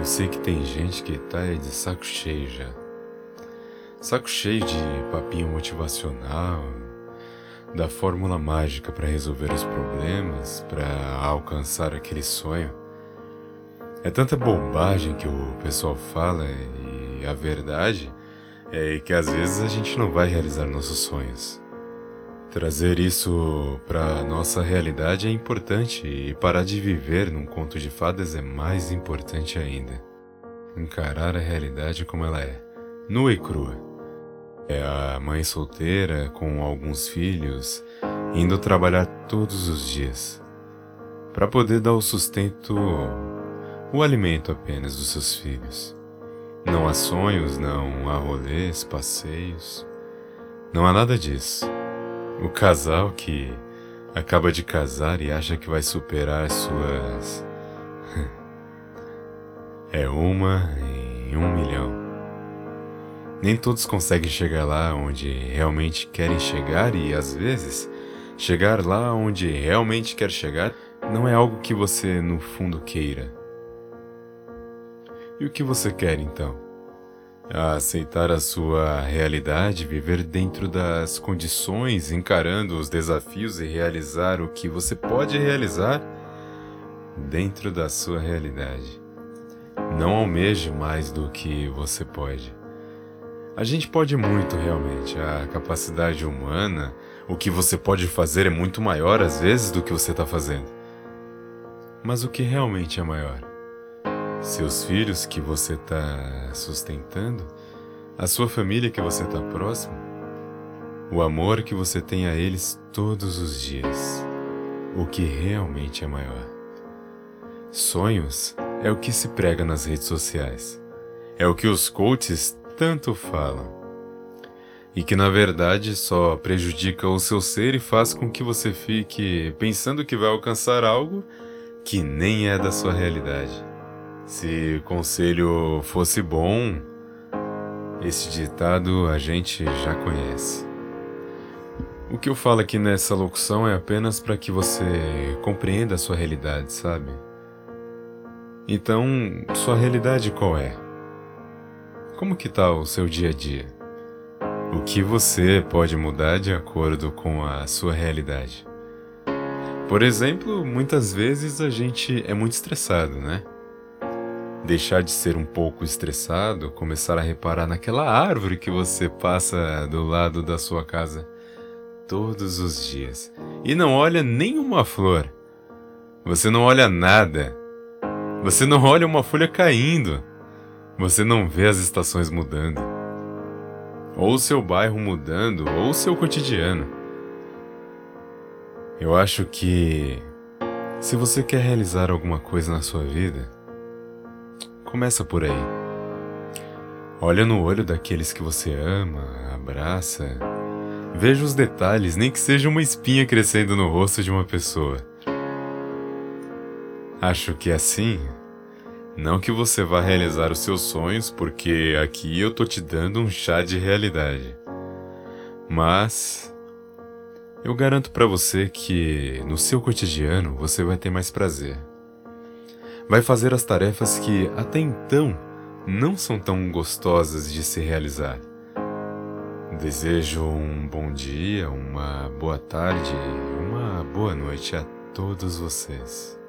Eu sei que tem gente que tá de saco cheio já. Saco cheio de papinho motivacional, da fórmula mágica para resolver os problemas, para alcançar aquele sonho. É tanta bobagem que o pessoal fala e a verdade é que às vezes a gente não vai realizar nossos sonhos. Trazer isso para nossa realidade é importante e parar de viver num conto de fadas é mais importante ainda. Encarar a realidade como ela é, nua e crua. É a mãe solteira com alguns filhos indo trabalhar todos os dias para poder dar o sustento, o alimento apenas dos seus filhos. Não há sonhos, não há rolês, passeios, não há nada disso. O casal que acaba de casar e acha que vai superar suas. é uma em um milhão. Nem todos conseguem chegar lá onde realmente querem chegar e, às vezes, chegar lá onde realmente quer chegar não é algo que você, no fundo, queira. E o que você quer então? A aceitar a sua realidade, viver dentro das condições, encarando os desafios e realizar o que você pode realizar dentro da sua realidade. Não almeje mais do que você pode. A gente pode muito realmente, a capacidade humana, o que você pode fazer é muito maior às vezes do que você está fazendo. Mas o que realmente é maior? Seus filhos que você está sustentando, a sua família que você está próximo, o amor que você tem a eles todos os dias, o que realmente é maior. Sonhos é o que se prega nas redes sociais, é o que os coaches tanto falam. E que na verdade só prejudica o seu ser e faz com que você fique pensando que vai alcançar algo que nem é da sua realidade. Se o conselho fosse bom, esse ditado a gente já conhece. O que eu falo aqui nessa locução é apenas para que você compreenda a sua realidade, sabe? Então, sua realidade qual é? Como que tá o seu dia a dia? O que você pode mudar de acordo com a sua realidade? Por exemplo, muitas vezes a gente é muito estressado, né? Deixar de ser um pouco estressado, começar a reparar naquela árvore que você passa do lado da sua casa todos os dias e não olha nenhuma flor. Você não olha nada. Você não olha uma folha caindo. Você não vê as estações mudando. Ou o seu bairro mudando, ou seu cotidiano. Eu acho que se você quer realizar alguma coisa na sua vida, Começa por aí. Olha no olho daqueles que você ama, abraça. Veja os detalhes, nem que seja uma espinha crescendo no rosto de uma pessoa. Acho que é assim, não que você vá realizar os seus sonhos, porque aqui eu tô te dando um chá de realidade. Mas eu garanto para você que no seu cotidiano você vai ter mais prazer vai fazer as tarefas que até então não são tão gostosas de se realizar. Desejo um bom dia, uma boa tarde, uma boa noite a todos vocês.